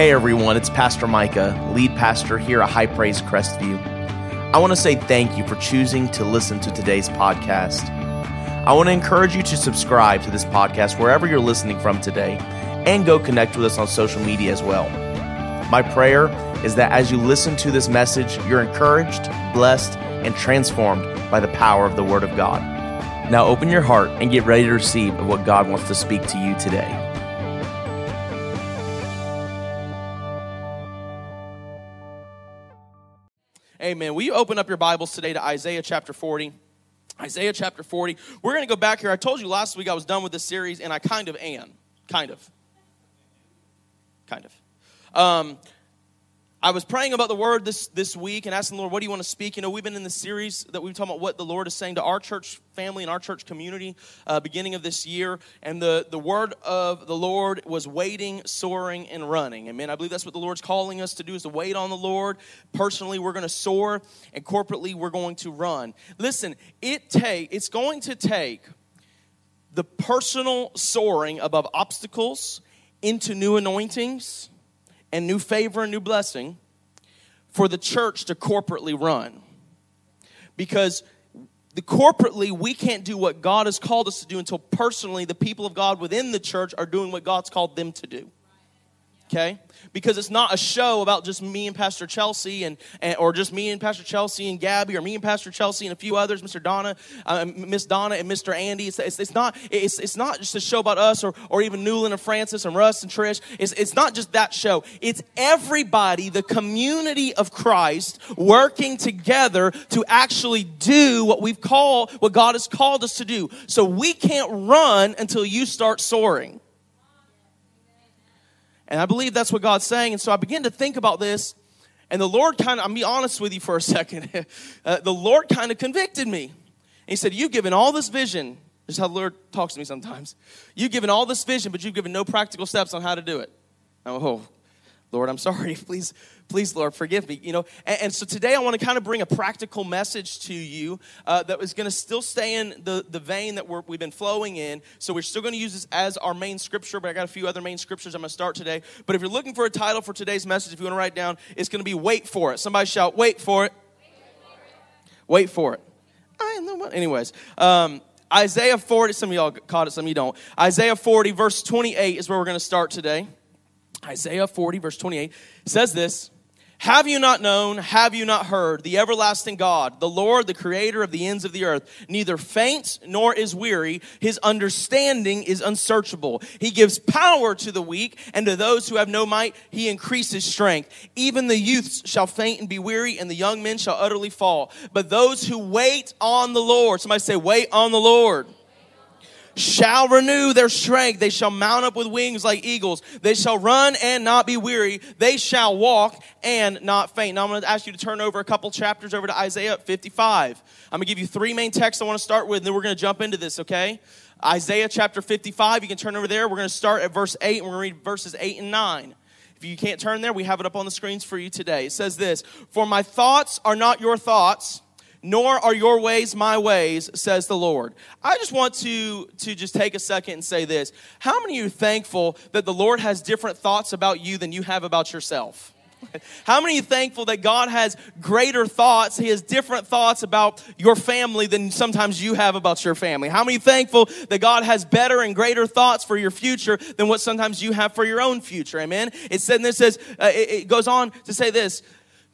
Hey everyone, it's Pastor Micah, lead pastor here at High Praise Crestview. I want to say thank you for choosing to listen to today's podcast. I want to encourage you to subscribe to this podcast wherever you're listening from today and go connect with us on social media as well. My prayer is that as you listen to this message, you're encouraged, blessed, and transformed by the power of the Word of God. Now open your heart and get ready to receive what God wants to speak to you today. Amen. Will you open up your Bibles today to Isaiah chapter 40? Isaiah chapter 40. We're going to go back here. I told you last week I was done with this series, and I kind of am. Kind of. Kind of. Um, I was praying about the word this, this week and asking the Lord, what do you want to speak? You know, we've been in the series that we've talking about what the Lord is saying to our church family and our church community uh, beginning of this year. And the, the word of the Lord was waiting, soaring, and running. Amen. I believe that's what the Lord's calling us to do is to wait on the Lord. Personally, we're going to soar, and corporately, we're going to run. Listen, it take it's going to take the personal soaring above obstacles into new anointings and new favor and new blessing for the church to corporately run. Because the corporately we can't do what God has called us to do until personally the people of God within the church are doing what God's called them to do okay? Because it's not a show about just me and Pastor Chelsea and, and or just me and Pastor Chelsea and Gabby or me and Pastor Chelsea and a few others, Mr. Donna, uh, Miss Donna and Mr. Andy. It's, it's, it's, not it's, it's not just a show about us or, or even Newland and Francis and Russ and Trish. It's, it's not just that show. It's everybody, the community of Christ working together to actually do what we've called, what God has called us to do. So we can't run until you start soaring. And I believe that's what God's saying. And so I began to think about this. And the Lord kind of, I'm be honest with you for a second. uh, the Lord kind of convicted me. And He said, You've given all this vision. This is how the Lord talks to me sometimes. You've given all this vision, but you've given no practical steps on how to do it. oh, Lord, I'm sorry. Please, please, Lord, forgive me. You know, and, and so today I want to kind of bring a practical message to you uh, that is going to still stay in the, the vein that we have been flowing in. So we're still going to use this as our main scripture, but I got a few other main scriptures I'm going to start today. But if you're looking for a title for today's message, if you want to write down, it's going to be "Wait for It." Somebody shout, "Wait for it!" Wait for it. I am the one. Anyways. Um, Isaiah 40, some of y'all caught it, some of you don't. Isaiah 40, verse 28 is where we're going to start today. Isaiah 40, verse 28 says this Have you not known, have you not heard, the everlasting God, the Lord, the creator of the ends of the earth, neither faints nor is weary, his understanding is unsearchable. He gives power to the weak, and to those who have no might, he increases strength. Even the youths shall faint and be weary, and the young men shall utterly fall. But those who wait on the Lord, somebody say, Wait on the Lord shall renew their strength. They shall mount up with wings like eagles. They shall run and not be weary. They shall walk and not faint. Now I'm going to ask you to turn over a couple chapters over to Isaiah 55. I'm going to give you three main texts I want to start with, and then we're going to jump into this, okay? Isaiah chapter 55. You can turn over there. We're going to start at verse 8, and we're going to read verses 8 and 9. If you can't turn there, we have it up on the screens for you today. It says this For my thoughts are not your thoughts nor are your ways my ways says the lord i just want to to just take a second and say this how many of you thankful that the lord has different thoughts about you than you have about yourself how many are thankful that God has greater thoughts? He has different thoughts about your family than sometimes you have about your family. How many you thankful that God has better and greater thoughts for your future than what sometimes you have for your own future? Amen. It said this says uh, it, it goes on to say this,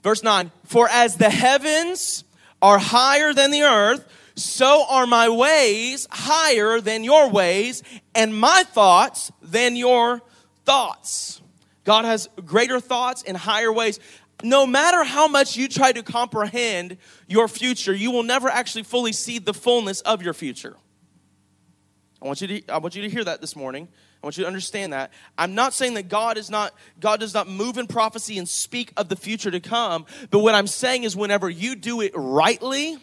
verse nine. For as the heavens are higher than the earth, so are my ways higher than your ways, and my thoughts than your thoughts. God has greater thoughts and higher ways. No matter how much you try to comprehend your future, you will never actually fully see the fullness of your future. I want you to, I want you to hear that this morning. I want you to understand that. I'm not saying that God is not, God does not move in prophecy and speak of the future to come, but what I'm saying is whenever you do it rightly,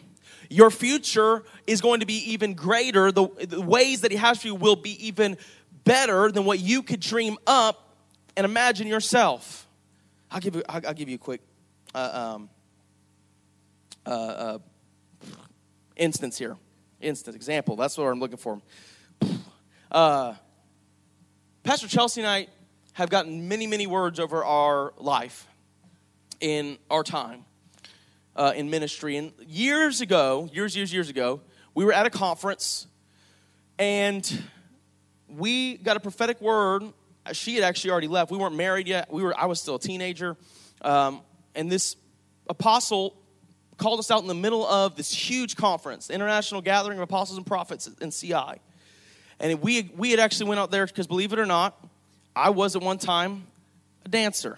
your future is going to be even greater. The, the ways that He has for you will be even better than what you could dream up and imagine yourself. I'll give you, I'll, I'll give you a quick uh, um, uh, uh, instance here. Instance, example. That's what I'm looking for. Uh, Pastor Chelsea and I, have gotten many, many words over our life in our time uh, in ministry. And years ago, years, years, years ago, we were at a conference and we got a prophetic word. She had actually already left. We weren't married yet. We were. I was still a teenager, um, and this apostle called us out in the middle of this huge conference, the International Gathering of Apostles and Prophets in CI. And we we had actually went out there because, believe it or not, I was at one time a dancer.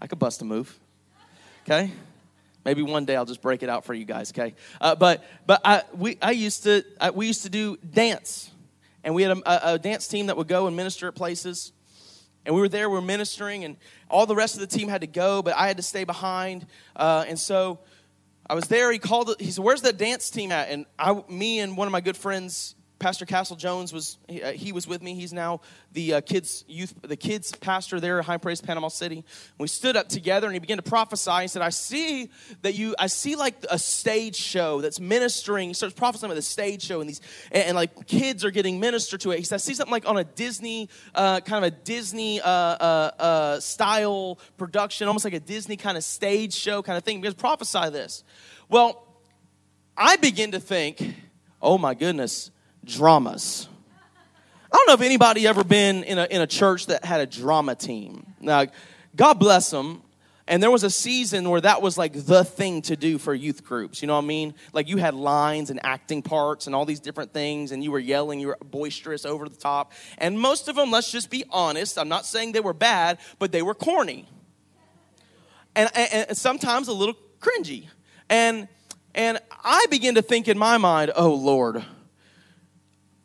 I could bust a move. Okay? Maybe one day I'll just break it out for you guys, okay? Uh, but but I, we, I used to, I, we used to do dance. And we had a, a, dance team that would go and minister at places. And we were there, we were ministering, and all the rest of the team had to go, but I had to stay behind. Uh, and so I was there. He called, he said, Where's that dance team at? And I, me and one of my good friends Pastor Castle Jones was he, uh, he was with me. He's now the uh, kids youth the kids pastor there at High Praise Panama City. We stood up together and he began to prophesy. He said, "I see that you I see like a stage show that's ministering." He starts prophesying about the stage show and these and, and, like kids are getting ministered to it. He said, "I see something like on a Disney uh, kind of a Disney uh, uh, uh, style production, almost like a Disney kind of stage show kind of thing." Because prophesy this. Well, I begin to think, "Oh my goodness." Dramas. I don't know if anybody ever been in a, in a church that had a drama team. Now, God bless them. And there was a season where that was like the thing to do for youth groups. You know what I mean? Like you had lines and acting parts and all these different things, and you were yelling, you were boisterous over the top. And most of them, let's just be honest, I'm not saying they were bad, but they were corny. And, and, and sometimes a little cringy. And, and I begin to think in my mind, oh Lord,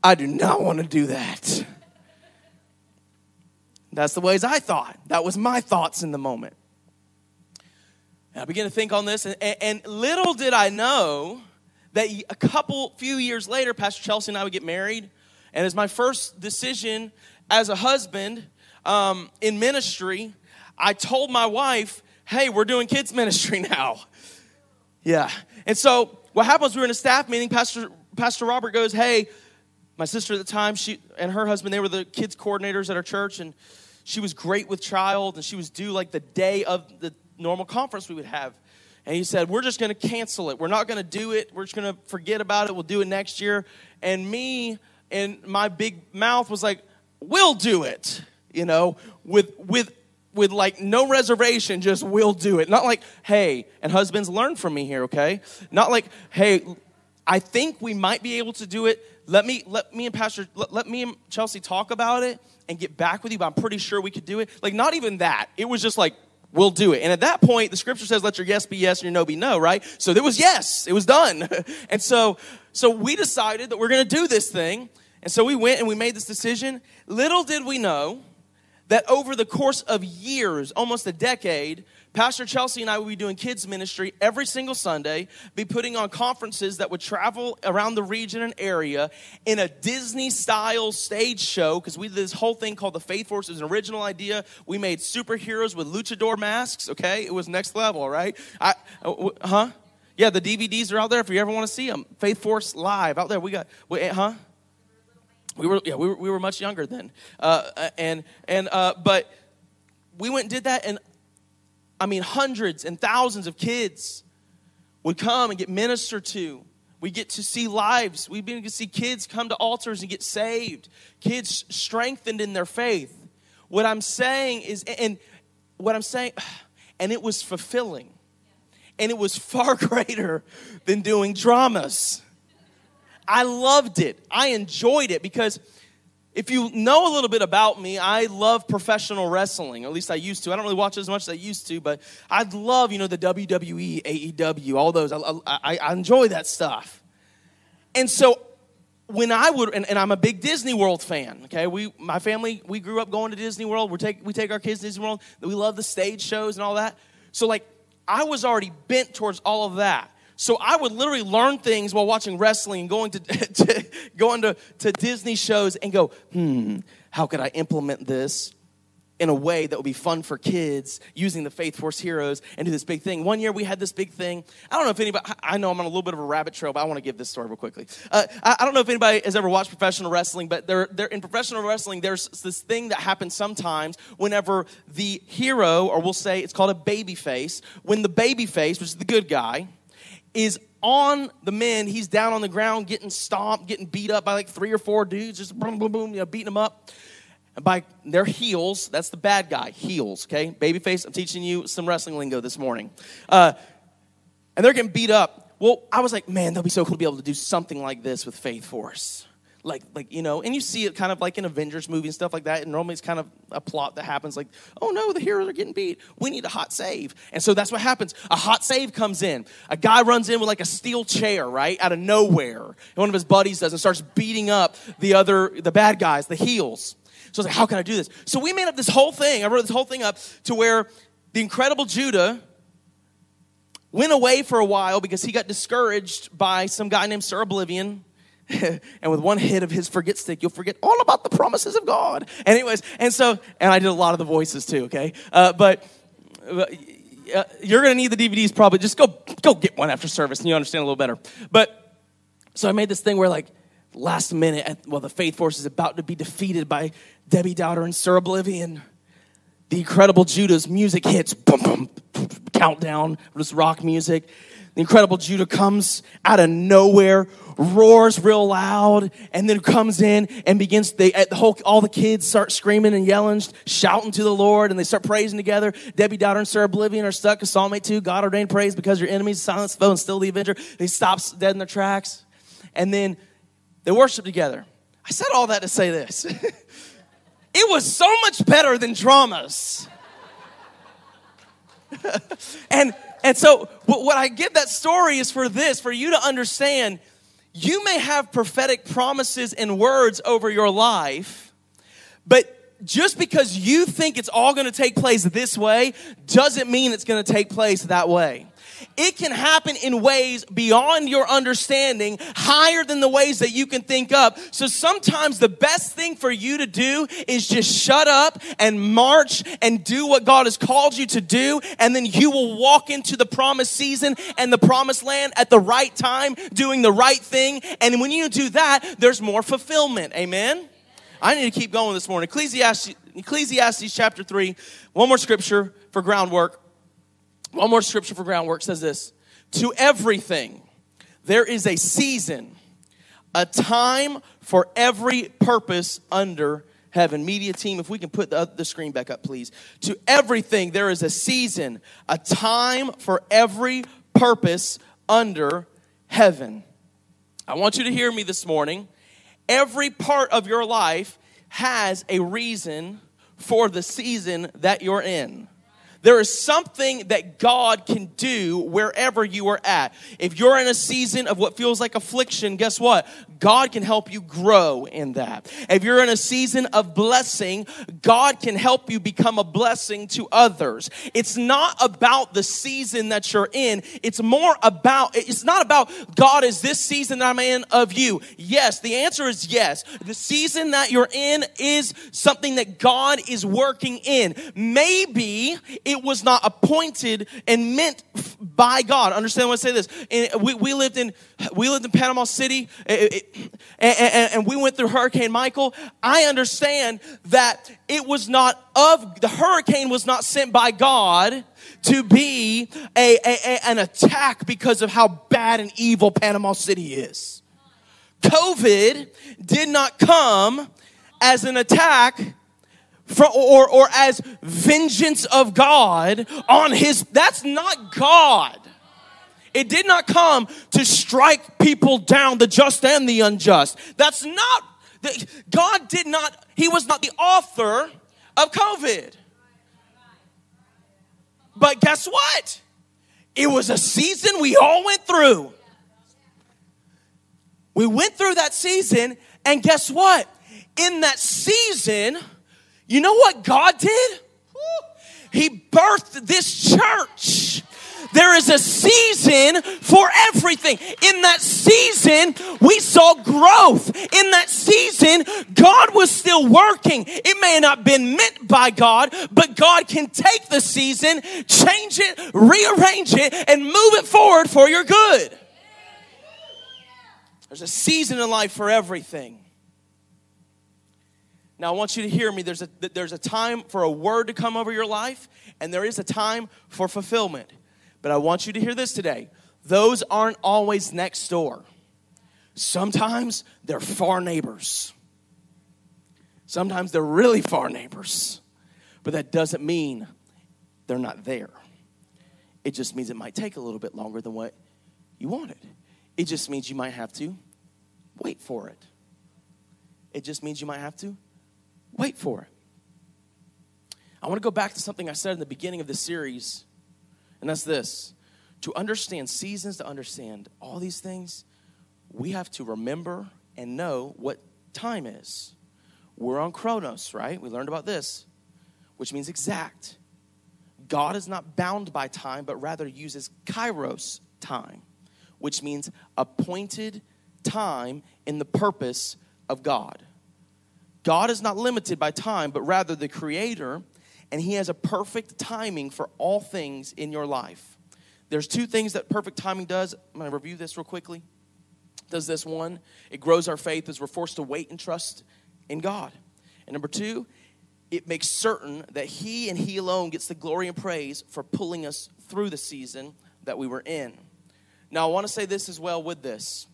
I do not want to do that. That's the ways I thought. That was my thoughts in the moment. And I began to think on this, and, and little did I know that a couple, few years later, Pastor Chelsea and I would get married. And as my first decision as a husband um, in ministry, I told my wife, hey, we're doing kids ministry now. Yeah. And so what happens, we were in a staff meeting. Pastor, Pastor Robert goes, hey, my sister at the time, she and her husband, they were the kids coordinators at our church, and she was great with child, and she was due like the day of the normal conference we would have. And he said, We're just going to cancel it. We're not going to do it. We're just going to forget about it. We'll do it next year. And me and my big mouth was like, We'll do it, you know, with, with, with like no reservation, just we'll do it. Not like, hey, and husbands learn from me here, okay? Not like, hey, I think we might be able to do it let me let me and pastor let, let, me and chelsea talk about it and get back with you but i'm pretty sure we could do it. Like not even that. It was just like we'll do it. And at that point the scripture says let your yes be yes and your no be no right? So there was yes. It was done. And so so we decided that we're going to do this thing. And so we went and we made this decision. Little did we know that over the course of years almost a decade Pastor Chelsea and I will be doing kids ministry every single Sunday, be putting on conferences that would travel around the region and area in a Disney style stage show because we did this whole thing called the Faith Force. It was an original idea. We made superheroes with luchador masks, okay? It was next level, right? I, uh, huh? Yeah, the DVDs are out there if you ever want to see them. Faith Force Live out there. We got, huh? We were, yeah, we were, we were much younger then. Uh, and, and, uh, but, we went and did that and I mean, hundreds and thousands of kids would come and get ministered to. We get to see lives. We've begin to see kids come to altars and get saved, kids strengthened in their faith. What I'm saying is, and what I'm saying, and it was fulfilling. And it was far greater than doing dramas. I loved it. I enjoyed it because if you know a little bit about me, I love professional wrestling. At least I used to. I don't really watch as much as I used to, but I love, you know, the WWE, AEW, all those. I, I, I enjoy that stuff. And so when I would, and, and, I'm a big Disney World fan. Okay, we, my family, we grew up going to Disney World. We take we take our kids to Disney World. We love the stage shows and all that. So like, I was already bent towards all of that. So I would literally learn things while watching wrestling and going to, to going to, to Disney shows and go, hmm, how could I implement this in a way that would be fun for kids using the Faith Force heroes and do this big thing. One year we had this big thing. I don't know if anybody, I know I'm on a little bit of a rabbit trail, but I want to give this story real quickly. Uh, I, don't know if anybody has ever watched professional wrestling, but they're, they're, in professional wrestling, there's this thing that happens sometimes whenever the hero, or we'll say it's called a baby face, when the baby face, which is the good guy, is on the men. He's down on the ground getting stomped, getting beat up by like three or four dudes, just boom, boom, boom, you know, beating him up by their heels. That's the bad guy, heels, okay? Babyface, I'm teaching you some wrestling lingo this morning. Uh, and they're getting beat up. Well, I was like, man, that'll be so cool to be able to do something like this with Faith Force. Like, like you know, and you see it kind of like in Avengers movie and stuff like that. And normally it's kind of a plot that happens like, oh no, the heroes are getting beat. We need a hot save. And so that's what happens. A hot save comes in. A guy runs in with like a steel chair, right, out of nowhere. And one of his buddies does and starts beating up the other, the bad guys, the heels. So I was like, how can I do this? So we made up this whole thing. I wrote this whole thing up to where the incredible Judah went away for a while because he got discouraged by some guy named Sir Oblivion. and with one hit of his forget stick, you'll forget all about the promises of God. Anyways, and so, and I did a lot of the voices too, okay? Uh, but, but uh, you're gonna need the DVDs probably. Just go, go get one after service and you understand a little better. But, so I made this thing where like, last minute, well, the Faith Force is about to be defeated by Debbie Downer and Sir Oblivion. The incredible Judah's music hits, boom, boom, countdown, this rock music. The incredible Judah comes out of nowhere, roars real loud, and then comes in and begins. They, the whole, all the kids start screaming and yelling, shouting to the Lord, and they start praising together. Debbie Downer and Sir Oblivion are stuck. Psalm 82, God ordained praise because your enemies silence foe and still the avenger. They stop dead in their tracks, and then they worship together. I said all that to say this. it was so much better than dramas. and and so what I give that story is for this, for you to understand you may have prophetic promises and words over your life, but just because you think it's all going to take place this way doesn't mean it's going to take place that way it can happen in ways beyond your understanding, higher than the ways that you can think up. So sometimes the best thing for you to do is just shut up and march and do what God has called you to do. And then you will walk into the promised season and the promised land at the right time, doing the right thing. And when you do that, there's more fulfillment. Amen. I need to keep going this morning. Ecclesiastes, Ecclesiastes chapter 3, one more scripture for groundwork. One more scripture for groundwork says this To everything, there is a season, a time for every purpose under heaven. Media team, if we can put the, the screen back up, please. To everything, there is a season, a time for every purpose under heaven. I want you to hear me this morning. Every part of your life has a reason for the season that you're in. There is something that God can do wherever you are at. If you're in a season of what feels like affliction, guess what? God can help you grow in that. If you're in a season of blessing, God can help you become a blessing to others. It's not about the season that you're in. It's more about, it's not about God is this season that I'm in of you. Yes, the answer is yes. The season that you're in is something that God is working in. Maybe it was not appointed and meant by God. Understand when I say this? And we, we lived in we lived in Panama City, eh, eh, eh, and, and, and we went through Hurricane Michael. I understand that it was not of the hurricane was not sent by God to be a, a, a, an attack because of how bad and evil Panama City is. COVID did not come as an attack for, or, or as vengeance of God on his, that's not God. It did not come to strike people down, the just and the unjust. That's not, God did not, He was not the author of COVID. But guess what? It was a season we all went through. We went through that season, and guess what? In that season, you know what God did? He birthed this church There is a season for everything. In that season, we saw growth. In that season, God was still working. It may not have been meant by God, but God can take the season, change it, rearrange it, and move it forward for your good. There's a season in life for everything. Now, I want you to hear me. There's a, there's a time for a word to come over your life, and there is a time for fulfillment. But I want you to hear this today. Those aren't always next door. Sometimes they're far neighbors. Sometimes they're really far neighbors. But that doesn't mean they're not there. It just means it might take a little bit longer than what you wanted. It just means you might have to wait for it. It just means you might have to wait for it. I want to go back to something I said in the beginning of the series and that's this to understand seasons, to understand all these things, we have to remember and know what time is. We're on Chronos, right? We learned about this, which means exact. God is not bound by time, but rather uses kairos time, which means appointed time in the purpose of God. God is not limited by time, but rather the creator and He has a perfect timing for all things in your life. There's two things that perfect timing does. I'm going to review this real quickly. Does this one? It grows our faith as we're forced to wait and trust in God. And number two, it makes certain that He and He alone gets the glory and praise for pulling us through the season that we were in. Now, I want to say this as well with this.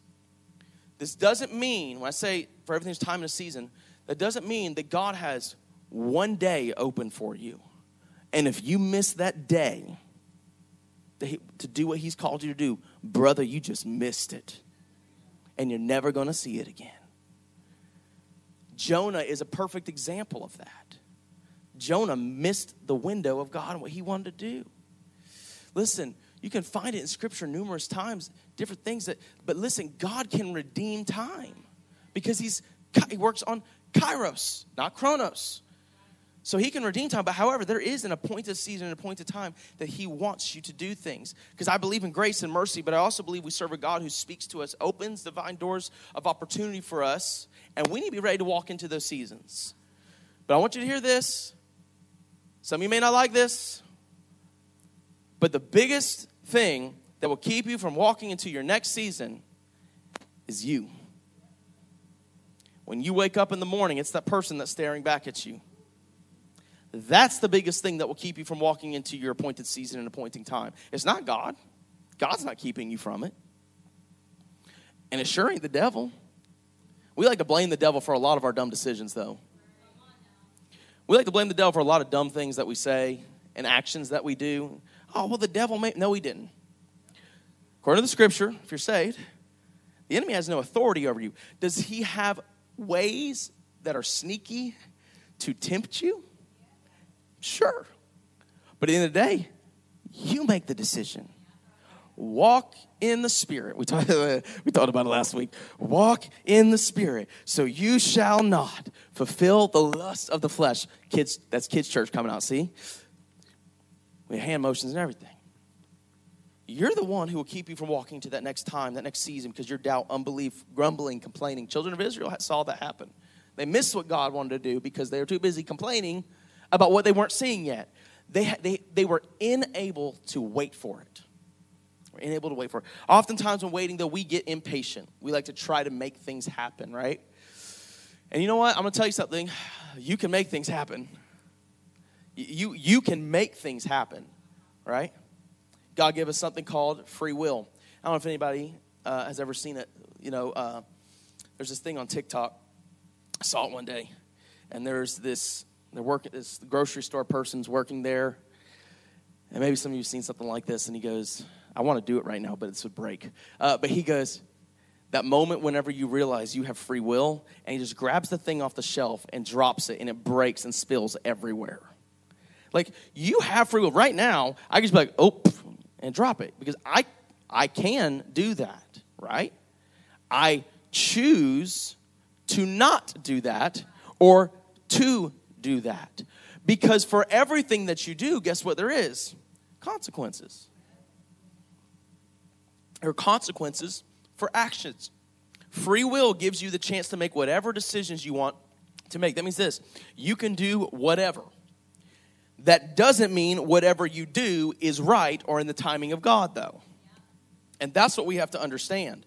This doesn't mean, when I say for everything's time and a season, that doesn't mean that God has one day open for you. And if you miss that day to do what he's called you to do, brother, you just missed it. And you're never going to see it again. Jonah is a perfect example of that. Jonah missed the window of God and what he wanted to do. Listen, you can find it in scripture numerous times, different things that, but listen, God can redeem time because he's, he works on kairos, not chronos. So he can redeem time, but however, there is an appointed season, an appointed time that he wants you to do things. Because I believe in grace and mercy, but I also believe we serve a God who speaks to us, opens divine doors of opportunity for us, and we need to be ready to walk into those seasons. But I want you to hear this. Some of you may not like this, but the biggest thing that will keep you from walking into your next season is you. When you wake up in the morning, it's that person that's staring back at you. That's the biggest thing that will keep you from walking into your appointed season and appointing time. It's not God. God's not keeping you from it. And it sure ain't the devil. We like to blame the devil for a lot of our dumb decisions, though. We like to blame the devil for a lot of dumb things that we say and actions that we do. Oh, well, the devil may. No, he didn't. According to the scripture, if you're saved, the enemy has no authority over you. Does he have ways that are sneaky to tempt you? Sure. But at the end of the day, you make the decision. Walk in the Spirit. We talked, we talked about it last week. Walk in the Spirit, so you shall not fulfill the lust of the flesh. Kids, that's kids' church coming out, see? We hand motions and everything. You're the one who will keep you from walking to that next time, that next season, because your doubt, unbelief, grumbling, complaining. Children of Israel saw that happen. They missed what God wanted to do because they were too busy complaining about what they weren't seeing yet. They, they, they were unable to wait for it. We're unable to wait for it. Oftentimes, when waiting, though, we get impatient. We like to try to make things happen, right? And you know what? I'm going to tell you something. You can make things happen. You, you can make things happen, right? God gave us something called free will. I don't know if anybody uh, has ever seen it. You know, uh, there's this thing on TikTok. I saw it one day, and there's this they're working, this grocery store person's working there. And maybe some of you have seen something like this, and he goes, I want to do it right now, but this would break. Uh, but he goes, that moment whenever you realize you have free will, and he just grabs the thing off the shelf and drops it, and it breaks and spills everywhere. Like, you have free will. Right now, I can just be like, oh, and drop it, because I, I can do that, right? I choose to not do that or to do that. Because for everything that you do, guess what there is? Consequences. There are consequences for actions. Free will gives you the chance to make whatever decisions you want to make. That means this you can do whatever. That doesn't mean whatever you do is right or in the timing of God, though. And that's what we have to understand.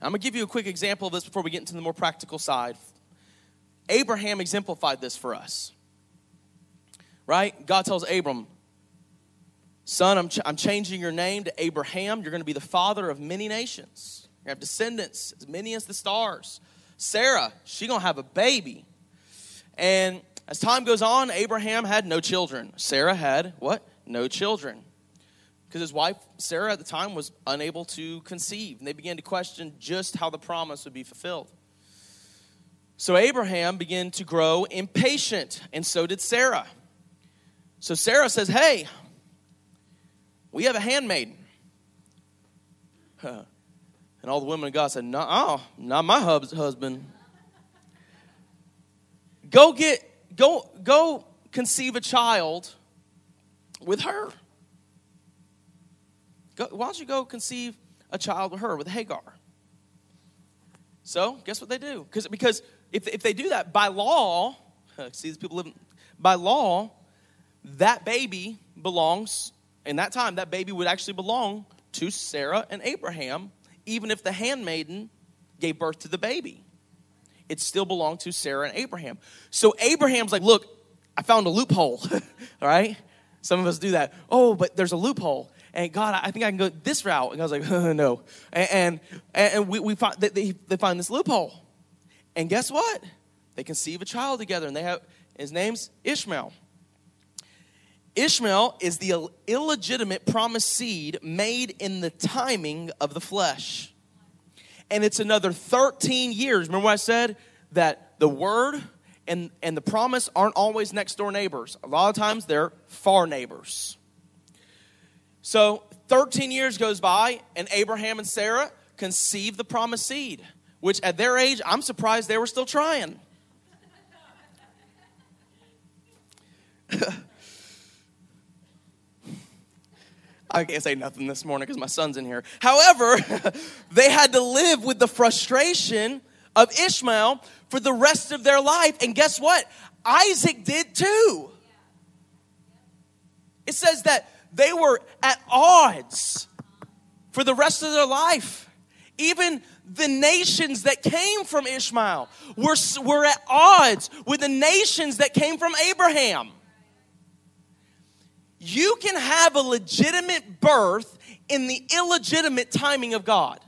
I'm going to give you a quick example of this before we get into the more practical side. Abraham exemplified this for us. Right? God tells Abram, Son, I'm, ch- I'm changing your name to Abraham. You're going to be the father of many nations. You have descendants as many as the stars. Sarah, she's going to have a baby. And as time goes on, Abraham had no children. Sarah had what? No children. Because his wife, Sarah, at the time was unable to conceive. And they began to question just how the promise would be fulfilled. So Abraham began to grow impatient, and so did Sarah. So Sarah says, Hey, we have a handmaiden. And all the women of God said, No, not my husband. Go get, go, go conceive a child with her. Go, why don't you go conceive a child with her, with Hagar? So, guess what they do? Because because if, if they do that by law, see these people living by law, that baby belongs, in that time, that baby would actually belong to Sarah and Abraham, even if the handmaiden gave birth to the baby. It still belonged to Sarah and Abraham. So Abraham's like, look, I found a loophole, all right? Some of us do that. Oh, but there's a loophole. And God, I think I can go this route. And I was like, oh, no. And, and, and we, we find, they, they find this loophole. And guess what? They conceive a child together, and they have, his name's Ishmael. Ishmael is the illegitimate promised seed made in the timing of the flesh. And it's another 13 years. Remember what I said? That the word and, and the promise aren't always next door neighbors. A lot of times they're far neighbors. So 13 years goes by, and Abraham and Sarah conceive the promised seed, which at their age, I'm surprised they were still trying. I can't say nothing this morning because my son's in here. However, they had to live with the frustration of Ishmael for the rest of their life. And guess what? Isaac did too. It says that they were at odds for the rest of their life. Even the nations that came from Ishmael were, were at odds with the nations that came from Abraham. You can have a legitimate birth in the illegitimate timing of God.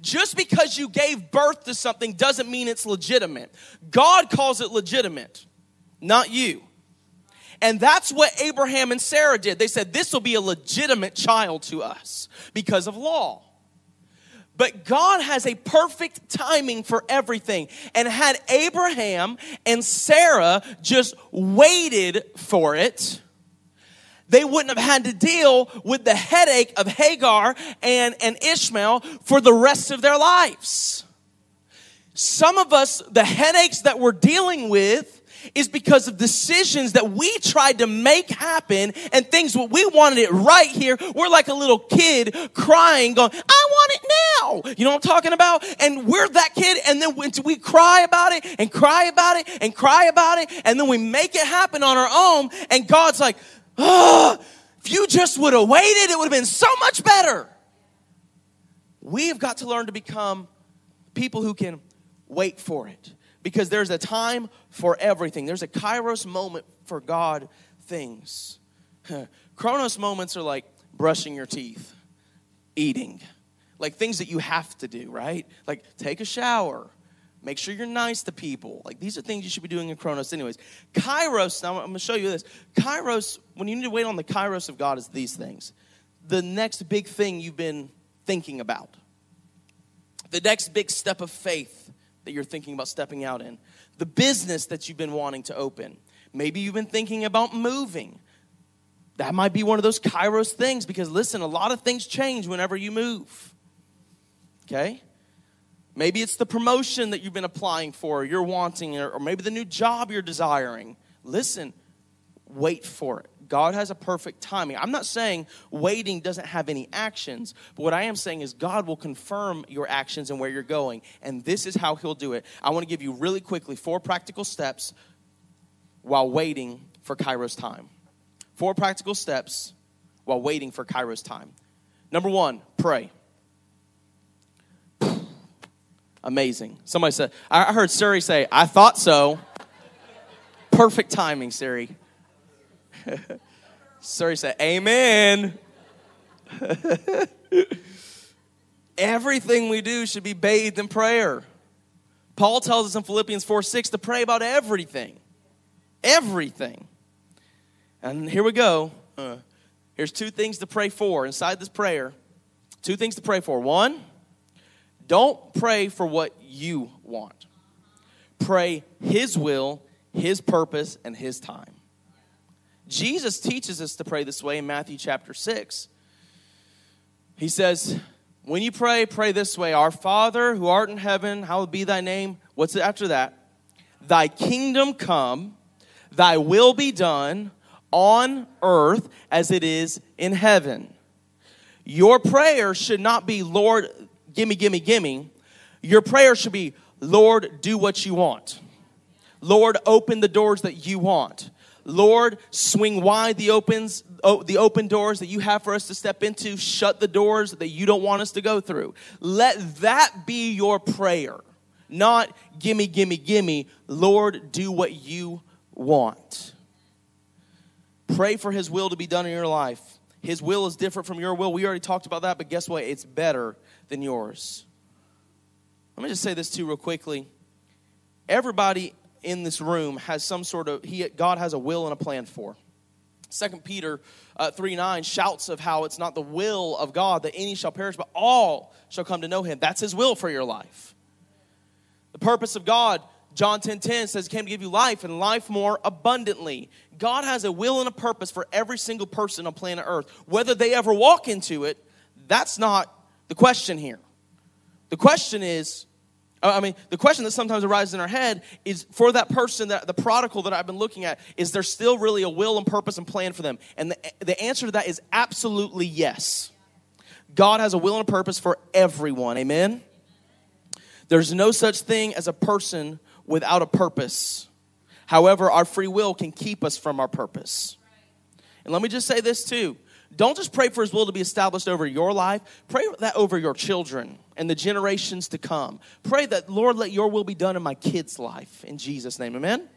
Just because you gave birth to something doesn't mean it's legitimate. God calls it legitimate, not you. And that's what Abraham and Sarah did. They said, This will be a legitimate child to us because of law. But God has a perfect timing for everything. And had Abraham and Sarah just waited for it, they wouldn't have had to deal with the headache of Hagar and, and Ishmael for the rest of their lives. Some of us, the headaches that we're dealing with is because of decisions that we tried to make happen and things what we wanted it right here. We're like a little kid crying, going, I want it now. You know what I'm talking about? And we're that kid, and then we cry about it and cry about it and cry about it, and then we make it happen on our own, and God's like, oh, if you just would have waited, it would have been so much better. We've got to learn to become people who can wait for it because there's a time for everything. There's a kairos moment for God things. Chronos moments are like brushing your teeth, eating, like things that you have to do, right? Like take a shower, make sure you're nice to people. Like these are things you should be doing in Chronos, anyways. Kairos, now I'm gonna show you this. Kairos, when you need to wait on the Kairos of God, is these things. The next big thing you've been thinking about, the next big step of faith that you're thinking about stepping out in, the business that you've been wanting to open. Maybe you've been thinking about moving. That might be one of those kairos things because listen, a lot of things change whenever you move. Okay? Maybe it's the promotion that you've been applying for, you're wanting, or maybe the new job you're desiring. Listen, wait for it. God has a perfect timing. I'm not saying waiting doesn't have any actions, but what I am saying is God will confirm your actions and where you're going. And this is how He'll do it. I want to give you really quickly four practical steps while waiting for kairos time. Four practical steps while waiting for kairos time. Number one, pray. Amazing. Somebody said, I heard Siri say, I thought so. Perfect timing, Siri. Siri said, Amen. Everything we do should be bathed in prayer. Paul tells us in Philippians 4 6 to pray about everything. Everything. And here we go. Uh, here's two things to pray for inside this prayer. Two things to pray for. One, don't pray for what you want, pray His will, His purpose, and His time. Jesus teaches us to pray this way in Matthew chapter 6. He says, When you pray, pray this way Our Father who art in heaven, hallowed be thy name. What's after that? Thy kingdom come, thy will be done on earth as it is in heaven. Your prayer should not be, Lord, gimme, gimme, gimme. Your prayer should be, Lord, do what you want. Lord, open the doors that you want. Lord, swing wide the opens, the open doors that you have for us to step into. Shut the doors that you don't want us to go through. Let that be your prayer, not gimme, gimme, gimme. Lord, do what you want. Pray for His will to be done in your life. His will is different from your will. We already talked about that, but guess what? It's better than yours. Let me just say this too, real quickly. Everybody in this room has some sort of he God has a will and a plan for. Second Peter uh, 3 9 shouts of how it's not the will of God that any shall perish, but all shall come to know him. That's his will for your life. The purpose of God, John 10 10 says, came to give you life and life more abundantly. God has a will and a purpose for every single person on planet Earth. Whether they ever walk into it, that's not the question here. The question is, I mean, the question that sometimes arises in our head is for that person, that the prodigal that I've been looking at, is there still really a will and purpose and plan for them? And the, the answer to that is absolutely yes. God has a will and a purpose for everyone. Amen? There's no such thing as a person without a purpose. However, our free will can keep us from our purpose. And let me just say this too don't just pray for his will to be established over your life, pray that over your children and the generations to come. Pray that, Lord, let your will be done in my kids' life. In Jesus' name, amen.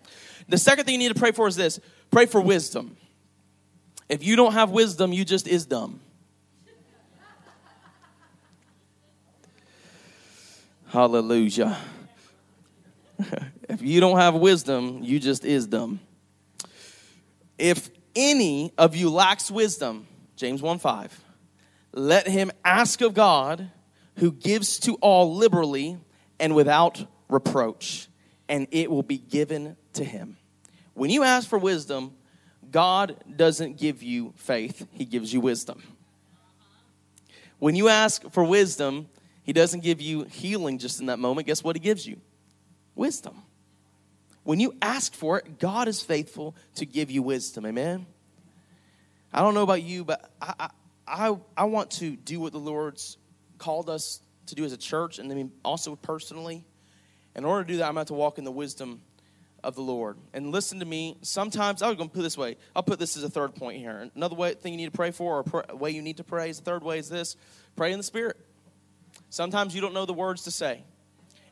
The second thing you need to pray for is this pray for wisdom. If you don't have wisdom, you just is dumb. Hallelujah. if you don't have wisdom, you just is dumb. If any of you lacks wisdom, James 1 5. Let him ask of God, who gives to all liberally and without reproach, and it will be given to him. When you ask for wisdom, God doesn't give you faith, He gives you wisdom. When you ask for wisdom, He doesn't give you healing just in that moment. Guess what He gives you? Wisdom. When you ask for it, God is faithful to give you wisdom. Amen? I don't know about you, but I, I, I want to do what the Lord's called us to do as a church and then also personally. In order to do that, I'm going to, to walk in the wisdom of the Lord. And listen to me. Sometimes, I'm going to put this way. I'll put this as a third point here. Another way, thing you need to pray for, or pray, way you need to pray, is the third way is this pray in the Spirit. Sometimes you don't know the words to say.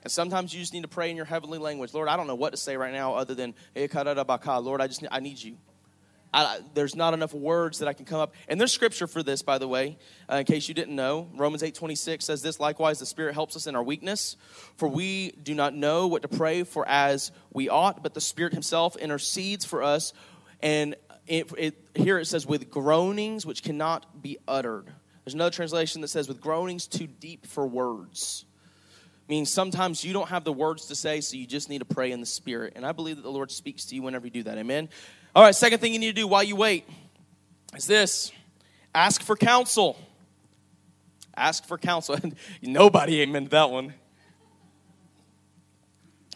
And sometimes you just need to pray in your heavenly language. Lord, I don't know what to say right now other than, eh, Lord, I just I need you. I, there's not enough words that I can come up. And there's scripture for this, by the way, uh, in case you didn't know. Romans 8 26 says this Likewise, the Spirit helps us in our weakness, for we do not know what to pray for as we ought, but the Spirit Himself intercedes for us. And it, it, here it says, with groanings which cannot be uttered. There's another translation that says, with groanings too deep for words. Means sometimes you don't have the words to say, so you just need to pray in the Spirit. And I believe that the Lord speaks to you whenever you do that. Amen. All right, second thing you need to do while you wait is this ask for counsel. Ask for counsel. Nobody amen that one.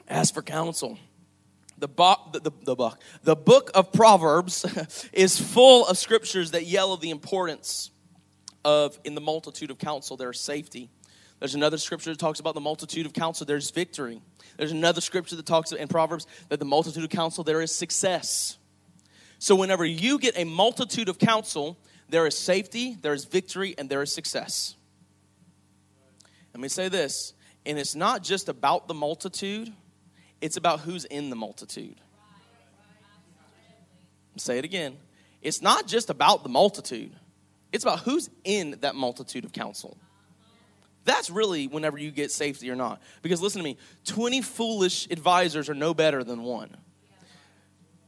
Ask for counsel. the, bo- the, the, the book the book of proverbs is full of scriptures that yell of the importance of in the multitude of counsel there's safety there's another scripture that talks about the multitude of counsel there's victory there's another scripture that talks in proverbs that the multitude of counsel there is success so whenever you get a multitude of counsel there is safety there is victory and there is success let me say this and it's not just about the multitude it's about who's in the multitude. Say it again. It's not just about the multitude, it's about who's in that multitude of counsel. That's really whenever you get safety or not. Because listen to me 20 foolish advisors are no better than one.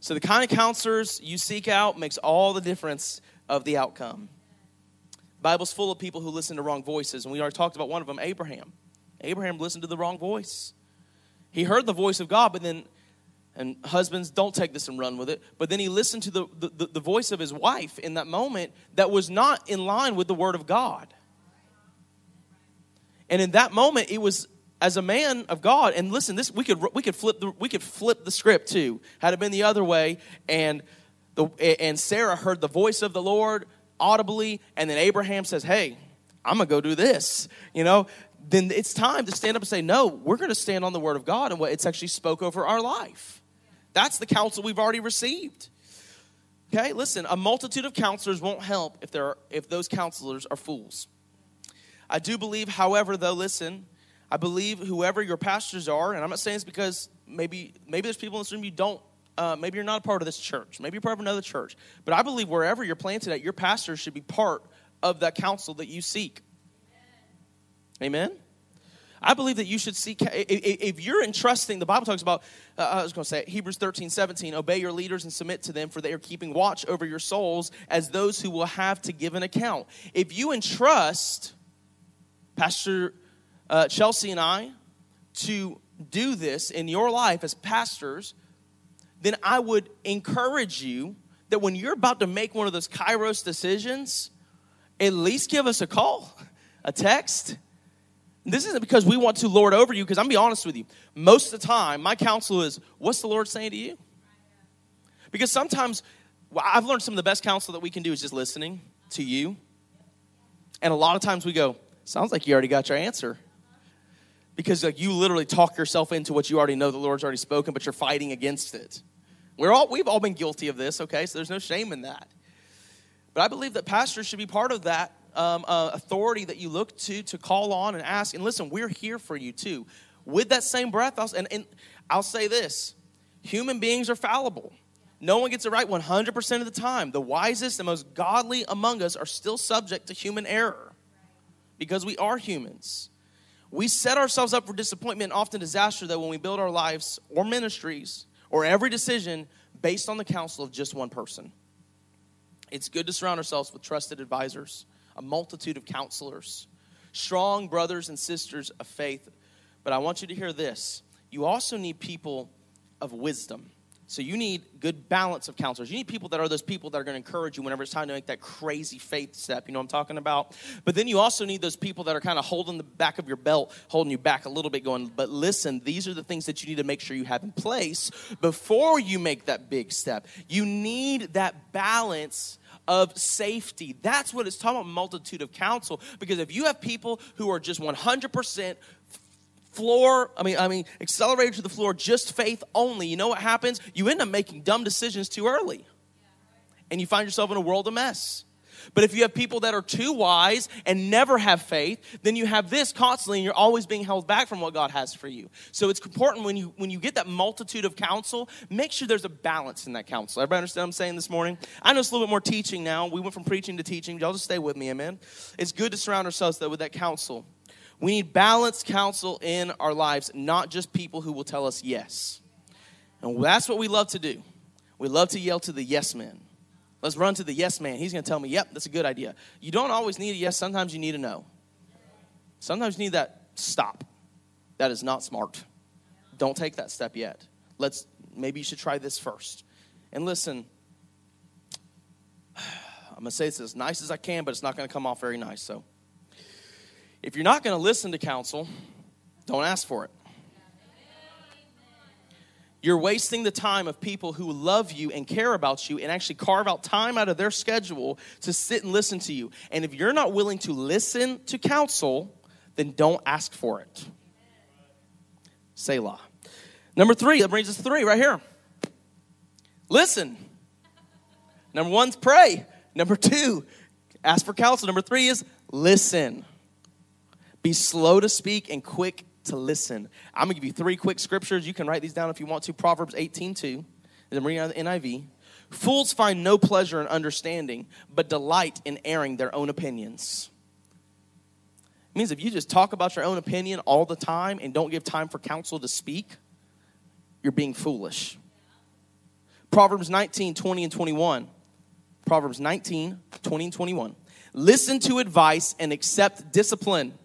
So the kind of counselors you seek out makes all the difference of the outcome. The Bible's full of people who listen to wrong voices, and we already talked about one of them, Abraham. Abraham listened to the wrong voice. He heard the voice of God, but then, and husbands, don't take this and run with it, but then he listened to the, the, the voice of his wife in that moment that was not in line with the word of God. And in that moment, it was as a man of God, and listen, this we could we could flip the we could flip the script too. Had it been the other way, and the and Sarah heard the voice of the Lord audibly, and then Abraham says, "Hey, I'm gonna go do this." You know, then it's time to stand up and say, no, we're to stand on the word of God and what it's actually spoke over our life. That's the counsel we've already received. Okay, listen, a multitude of counselors won't help if, there are, if those counselors are fools. I do believe, however, though, listen, I believe whoever your pastors are, and I'm not saying this because maybe maybe there's people in this room you don't, uh, maybe you're not a part of this church, maybe you're part of another church, but I believe wherever you're planted at, your pastor should be part of that counsel that you seek. Amen? I believe that you should seek, if you're entrusting, the Bible talks about, uh, I was going to say, Hebrews 13, 17, obey your leaders and submit to them, for they are keeping watch over your souls as those who will have to give an account. If you entrust Pastor uh, Chelsea and I to do this in your life as pastors, then I would encourage you that when you're about to make one of those kairos decisions, at least give us a call, a text this isn't because we want to lord over you, because I'm be honest with you. Most of the time, my counsel is, what's the Lord saying to you? Because sometimes I've learned some of the best counsel that we can do is just listening to you. And a lot of times we go, sounds like you already got your answer. Because like you literally talk yourself into what you already know the Lord's already spoken, but you're fighting against it. We're all we've all been guilty of this, okay? So there's no shame in that. But I believe that pastors should be part of that um, uh, authority that you look to to call on and ask. And listen, we're here for you too. With that same breath, I'll, and, and I'll say this human beings are fallible. No one gets it right 100% of the time. The wisest and most godly among us are still subject to human error because we are humans. We set ourselves up for disappointment, often disaster, though, when we build our lives or ministries or every decision based on the counsel of just one person. It's good to surround ourselves with trusted advisors a multitude of counselors, strong brothers and sisters of faith. But I want you to hear this you also need people of wisdom. So you need good balance of counselors. You need people that are those people that are going to encourage you whenever it's time to make that crazy faith step. You know what I'm talking about? But then you also need those people that are kind of holding the back of your belt, holding you back a little bit, going, but listen, these are the things that you need to make sure you have in place before you make that big step. You need that balance of safety. That's what it's talking about, multitude of counsel. Because if you have people who are just 100% floor, I mean, I mean, accelerated to the floor, just faith only, you know what happens? You end up making dumb decisions too early. And you find yourself in a world of mess. But if you have people that are too wise and never have faith, then you have this constantly and you're always being held back from what God has for you. So it's important when you when you get that multitude of counsel, make sure there's a balance in that counsel. Everybody understand what I'm saying this morning? I know it's a little bit more teaching now. We went from preaching to teaching. Y'all just stay with me, amen. It's good to surround ourselves though with that counsel. We need balanced counsel in our lives, not just people who will tell us yes. And that's what we love to do. We love to yell to the yes men. Let's run to the yes man. He's going to tell me, yep, that's a good idea. You don't always need a yes, sometimes you need a no. Sometimes you need that stop. That is not smart. Don't take that step yet. Let's maybe you should try this first. And listen, I'm going to say this as nice as I can, but it's not going to come off very nice. So if you're not going to listen to counsel, don't ask for it. You're wasting the time of people who love you and care about you and actually carve out time out of their schedule to sit and listen to you. And if you're not willing to listen to counsel, then don't ask for it. Selah. Number three, that brings us to three right here. Listen. Number one's pray. Number two, ask for counsel. Number three is listen. Be slow to speak and quick to listen. I'm going to give you three quick scriptures. You can write these down if you want to. Proverbs 18 2. I'm reading out the NIV. Fools find no pleasure in understanding, but delight in airing their own opinions. It means if you just talk about your own opinion all the time and don't give time for counsel to speak, you're being foolish. Proverbs 19, 20, and 21. Proverbs 19, 20, and 21. Listen to advice and accept discipline,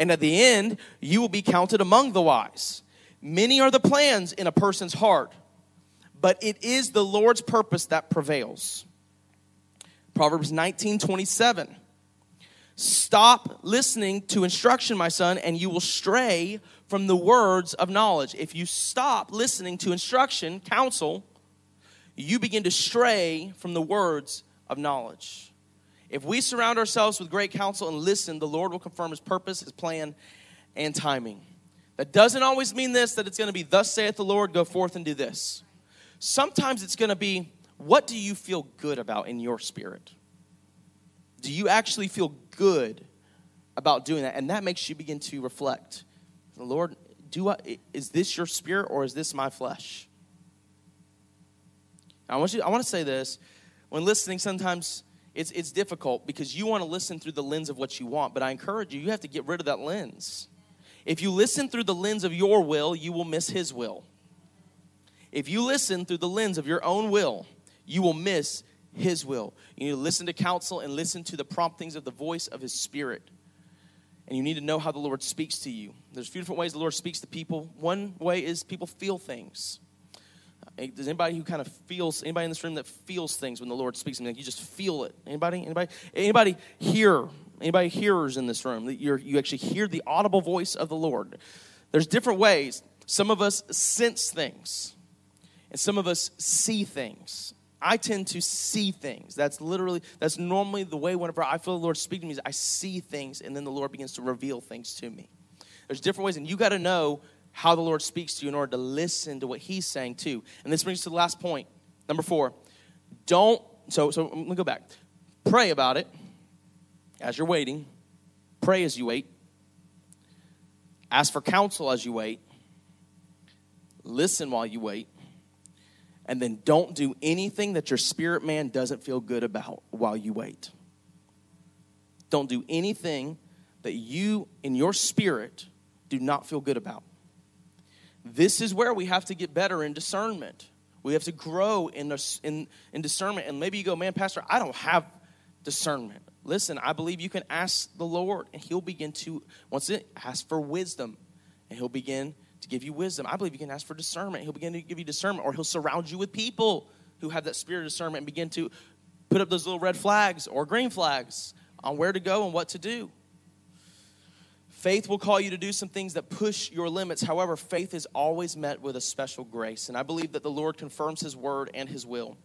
and at the end, you will be counted among the wise. Many are the plans in a person's heart, but it is the Lord's purpose that prevails. Proverbs 19, 27. Stop listening to instruction, my son, and you will stray from the words of knowledge. If you stop listening to instruction, counsel, you begin to stray from the words of knowledge. If we surround ourselves with great counsel and listen, the Lord will confirm his purpose, his plan, and timing. That doesn't always mean this, that it's going to be, Thus saith the Lord, go forth and do this. Sometimes it's going to be, What do you feel good about in your spirit? Do you actually feel good about doing that? And that makes you begin to reflect. Lord, do I, is this your spirit or is this my flesh? I want you I want to say this. When listening, sometimes it's, it's difficult because you want to listen through the lens of what you want, but I encourage you, you have to get rid of that lens. If you listen through the lens of your will, you will miss His will. If you listen through the lens of your own will, you will miss his will. You need to listen to counsel and listen to the promptings of the voice of His Spirit. And you need to know how the Lord speaks to you. There's a few different ways the Lord speaks to people. One way is people feel things. Does anybody who kind of feels anybody in this room that feels things when the Lord speaks to them? Like you just feel it. Anybody? Anybody? Anybody hear? Anybody hearers in this room that you you actually hear the audible voice of the Lord? There's different ways. Some of us sense things, and some of us see things. I tend to see things. That's literally, that's normally the way whenever I feel the Lord speaking to me, is I see things and then the Lord begins to reveal things to me. There's different ways, and you got to know how the Lord speaks to you in order to listen to what He's saying too. And this brings us to the last point. Number four, don't, so, so let me go back. Pray about it as you're waiting, pray as you wait, ask for counsel as you wait, listen while you wait and then don't do anything that your spirit man doesn't feel good about while you wait. Don't do anything that you, in your spirit, do not feel good about. This is where we have to get better in discernment. We have to grow in, in, in discernment. And maybe you go, man, Pastor, I don't have discernment. Listen, I believe you can ask the Lord, and He'll begin to, once it, ask for wisdom, and He'll begin to give you wisdom. I believe you can ask for discernment. He'll begin to give you discernment, or he'll surround you with people who have that spirit of discernment and begin to put up those little red flags or green flags on where to go and what to do. Faith will call you to do some things that push your limits. However, faith is always met with a special grace. And I believe that the Lord confirms His word and His will.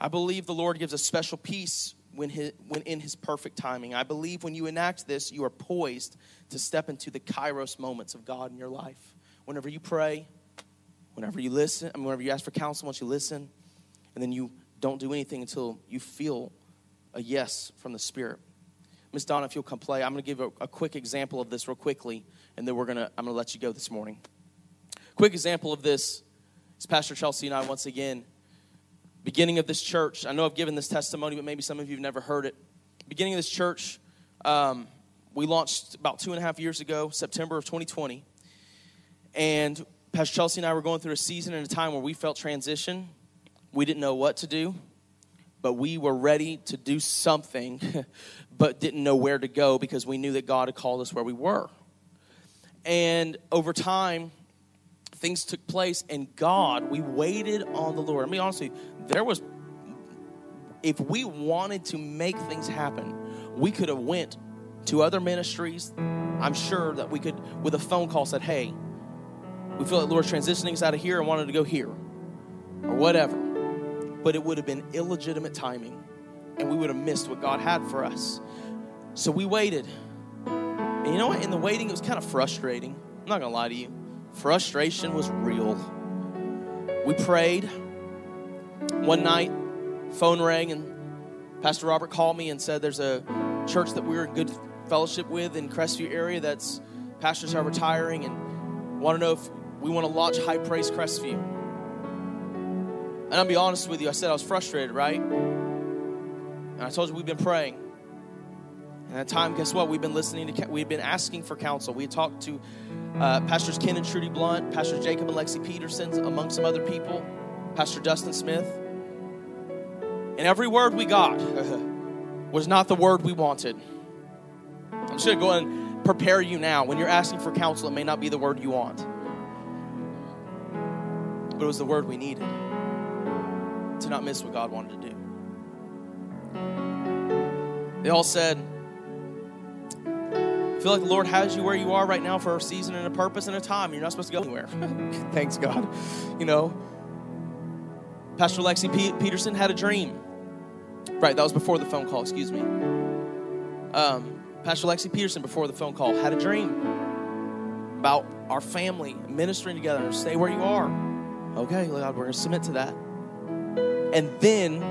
I believe the Lord gives a special peace when, his, when in His perfect timing. I believe when you enact this, you are poised to step into the kairos moments of God in your life whenever you pray, whenever you listen, I mean, whenever you ask for counsel, once you listen, and then you don't do anything until you feel a yes from the Spirit. Miss Donna, if you'll come play, I'm going to give a, a, quick example of this real quickly, and then we're going to I'm going to let you go this morning. Quick example of this is Pastor Chelsea and I once again, beginning of this church. I know I've given this testimony, but maybe some of you have never heard it. Beginning of this church, um, we launched about two and a half years ago, September of 2020. And Pastor Chelsea and I were going through a season and a time where we felt transition. We didn't know what to do, but we were ready to do something, but didn't know where to go because we knew that God had called us where we were. And over time, things took place, and God, we waited on the Lord. I mean, honestly, there was, if we wanted to make things happen, we could have went to other ministries. I'm sure that we could, with a phone call, said, "Hey, we feel like the Lord's transitioning us out of here and wanted to go here or whatever. But it would have been illegitimate timing and we would have missed what God had for us. So we waited. And you know what? In the waiting, it was kind of frustrating. I'm not going to lie to you. Frustration was real. We prayed. One night, phone rang, and Pastor Robert called me and said there's a church that we're in good fellowship with in Crestview area that's pastors are retiring and want to know if we want to launch High Praise Crestview. And I'll be honest with you, I said I was frustrated, right? And I told you we've been praying. And at that time, guess what? We've been listening to, we've been asking for counsel. We talked to uh, Pastors Ken and Trudy Blunt, Pastor Jacob and Lexi Peterson, among some other people, Pastor Dustin Smith. And every word we got was not the word we wanted. I'm just going to go and prepare you now. When you're asking for counsel, it may not be the word you want, but it was the word we needed to not miss what God wanted to do. They all said, feel like the Lord has you where you are right now for a season and a purpose and a time. You're not supposed to go anywhere. Thanks, God. You know, Pastor Lexi P- Peterson had a dream. Right, that was before the phone call, excuse me. Um, Pastor Lexi Peterson, before the phone call, had a dream about our family ministering together. Stay where you are. Okay, God, we're going to submit to that. And then,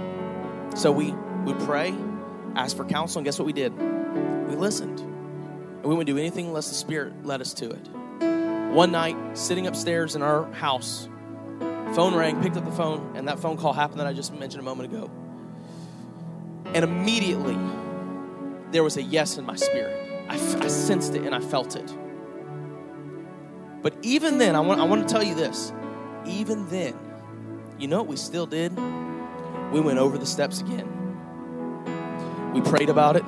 so we would pray, ask for counsel, and guess what we did? We listened. And we wouldn't do anything unless the Spirit led us to it. One night, sitting upstairs in our house, phone rang, picked up the phone, and that phone call happened that I just mentioned a moment ago. And immediately, there was a yes in my spirit. I, I sensed it and I felt it. But even then, I want, I want to tell you this. Even then, you know what we still did? We went over the steps again. We prayed about it.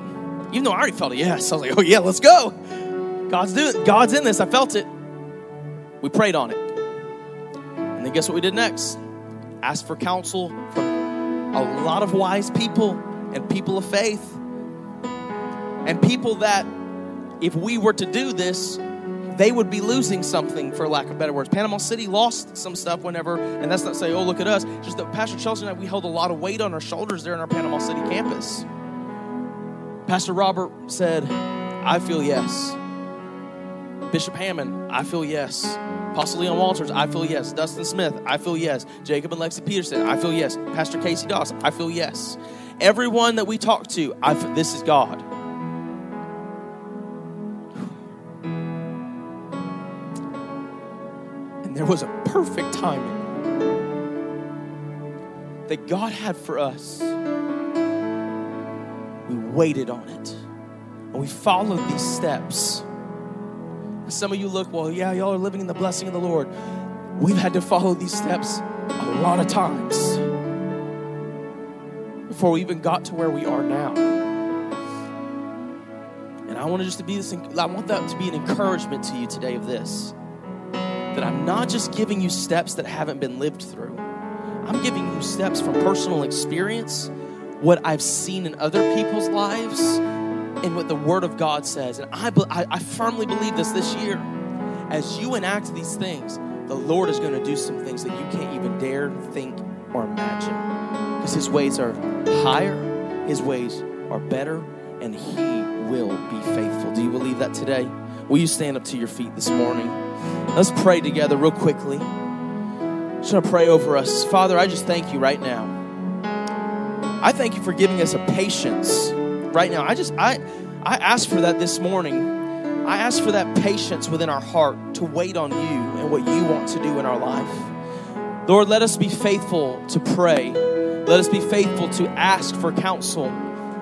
Even though I already felt a yes, I was like, oh yeah, let's go. God's doing God's in this. I felt it. We prayed on it. And then guess what we did next? Asked for counsel from a lot of wise people and people of faith. And people that, if we were to do this, they would be losing something, for lack of better words. Panama City lost some stuff whenever, and that's not saying, oh, look at us. Just that Pastor Chelsea and I, we held a lot of weight on our shoulders there in our Panama City campus. Pastor Robert said, I feel yes. Bishop Hammond, I feel yes. Apostle Leon Walters, I feel yes. Dustin Smith, I feel yes. Jacob and Lexi Peterson, I feel yes. Pastor Casey Doss, I feel yes. Everyone that we talk to, I feel, this is God. There was a perfect timing that God had for us. We waited on it and we followed these steps. Some of you look, well, yeah, y'all are living in the blessing of the Lord. We've had to follow these steps a lot of times before we even got to where we are now. And I want to just to be this, I want that to be an encouragement to you today of this. That I'm not just giving you steps that haven't been lived through. I'm giving you steps from personal experience, what I've seen in other people's lives, and what the Word of God says. And I, I, I firmly believe this this year. As you enact these things, the Lord is going to do some things that you can't even dare think or imagine. Because His ways are higher, His ways are better, and He will be faithful. Do you believe that today? Will you stand up to your feet this morning? Let's pray together, real quickly. I'm just going to pray over us. Father, I just thank you right now. I thank you for giving us a patience right now. I just I I ask for that this morning. I ask for that patience within our heart to wait on you and what you want to do in our life. Lord, let us be faithful to pray. Let us be faithful to ask for counsel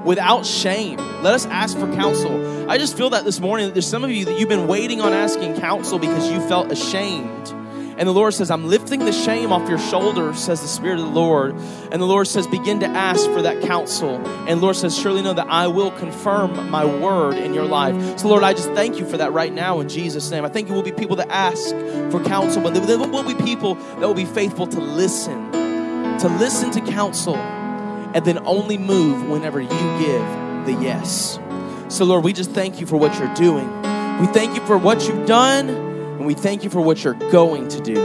without shame. Let us ask for counsel. I just feel that this morning that there's some of you that you've been waiting on asking counsel because you felt ashamed. And the Lord says, I'm lifting the shame off your shoulders, says the Spirit of the Lord. And the Lord says, begin to ask for that counsel. And Lord says, surely know that I will confirm my word in your life. So, Lord, I just thank you for that right now in Jesus' name. I think you will be people that ask for counsel, but there will be people that will be faithful to listen, to listen to counsel, and then only move whenever you give the yes. So, Lord, we just thank you for what you're doing. We thank you for what you've done And we thank you for what you're going to do.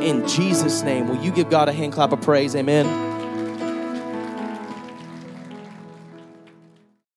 In Jesus' name, will you give God a hand clap of praise? Amen.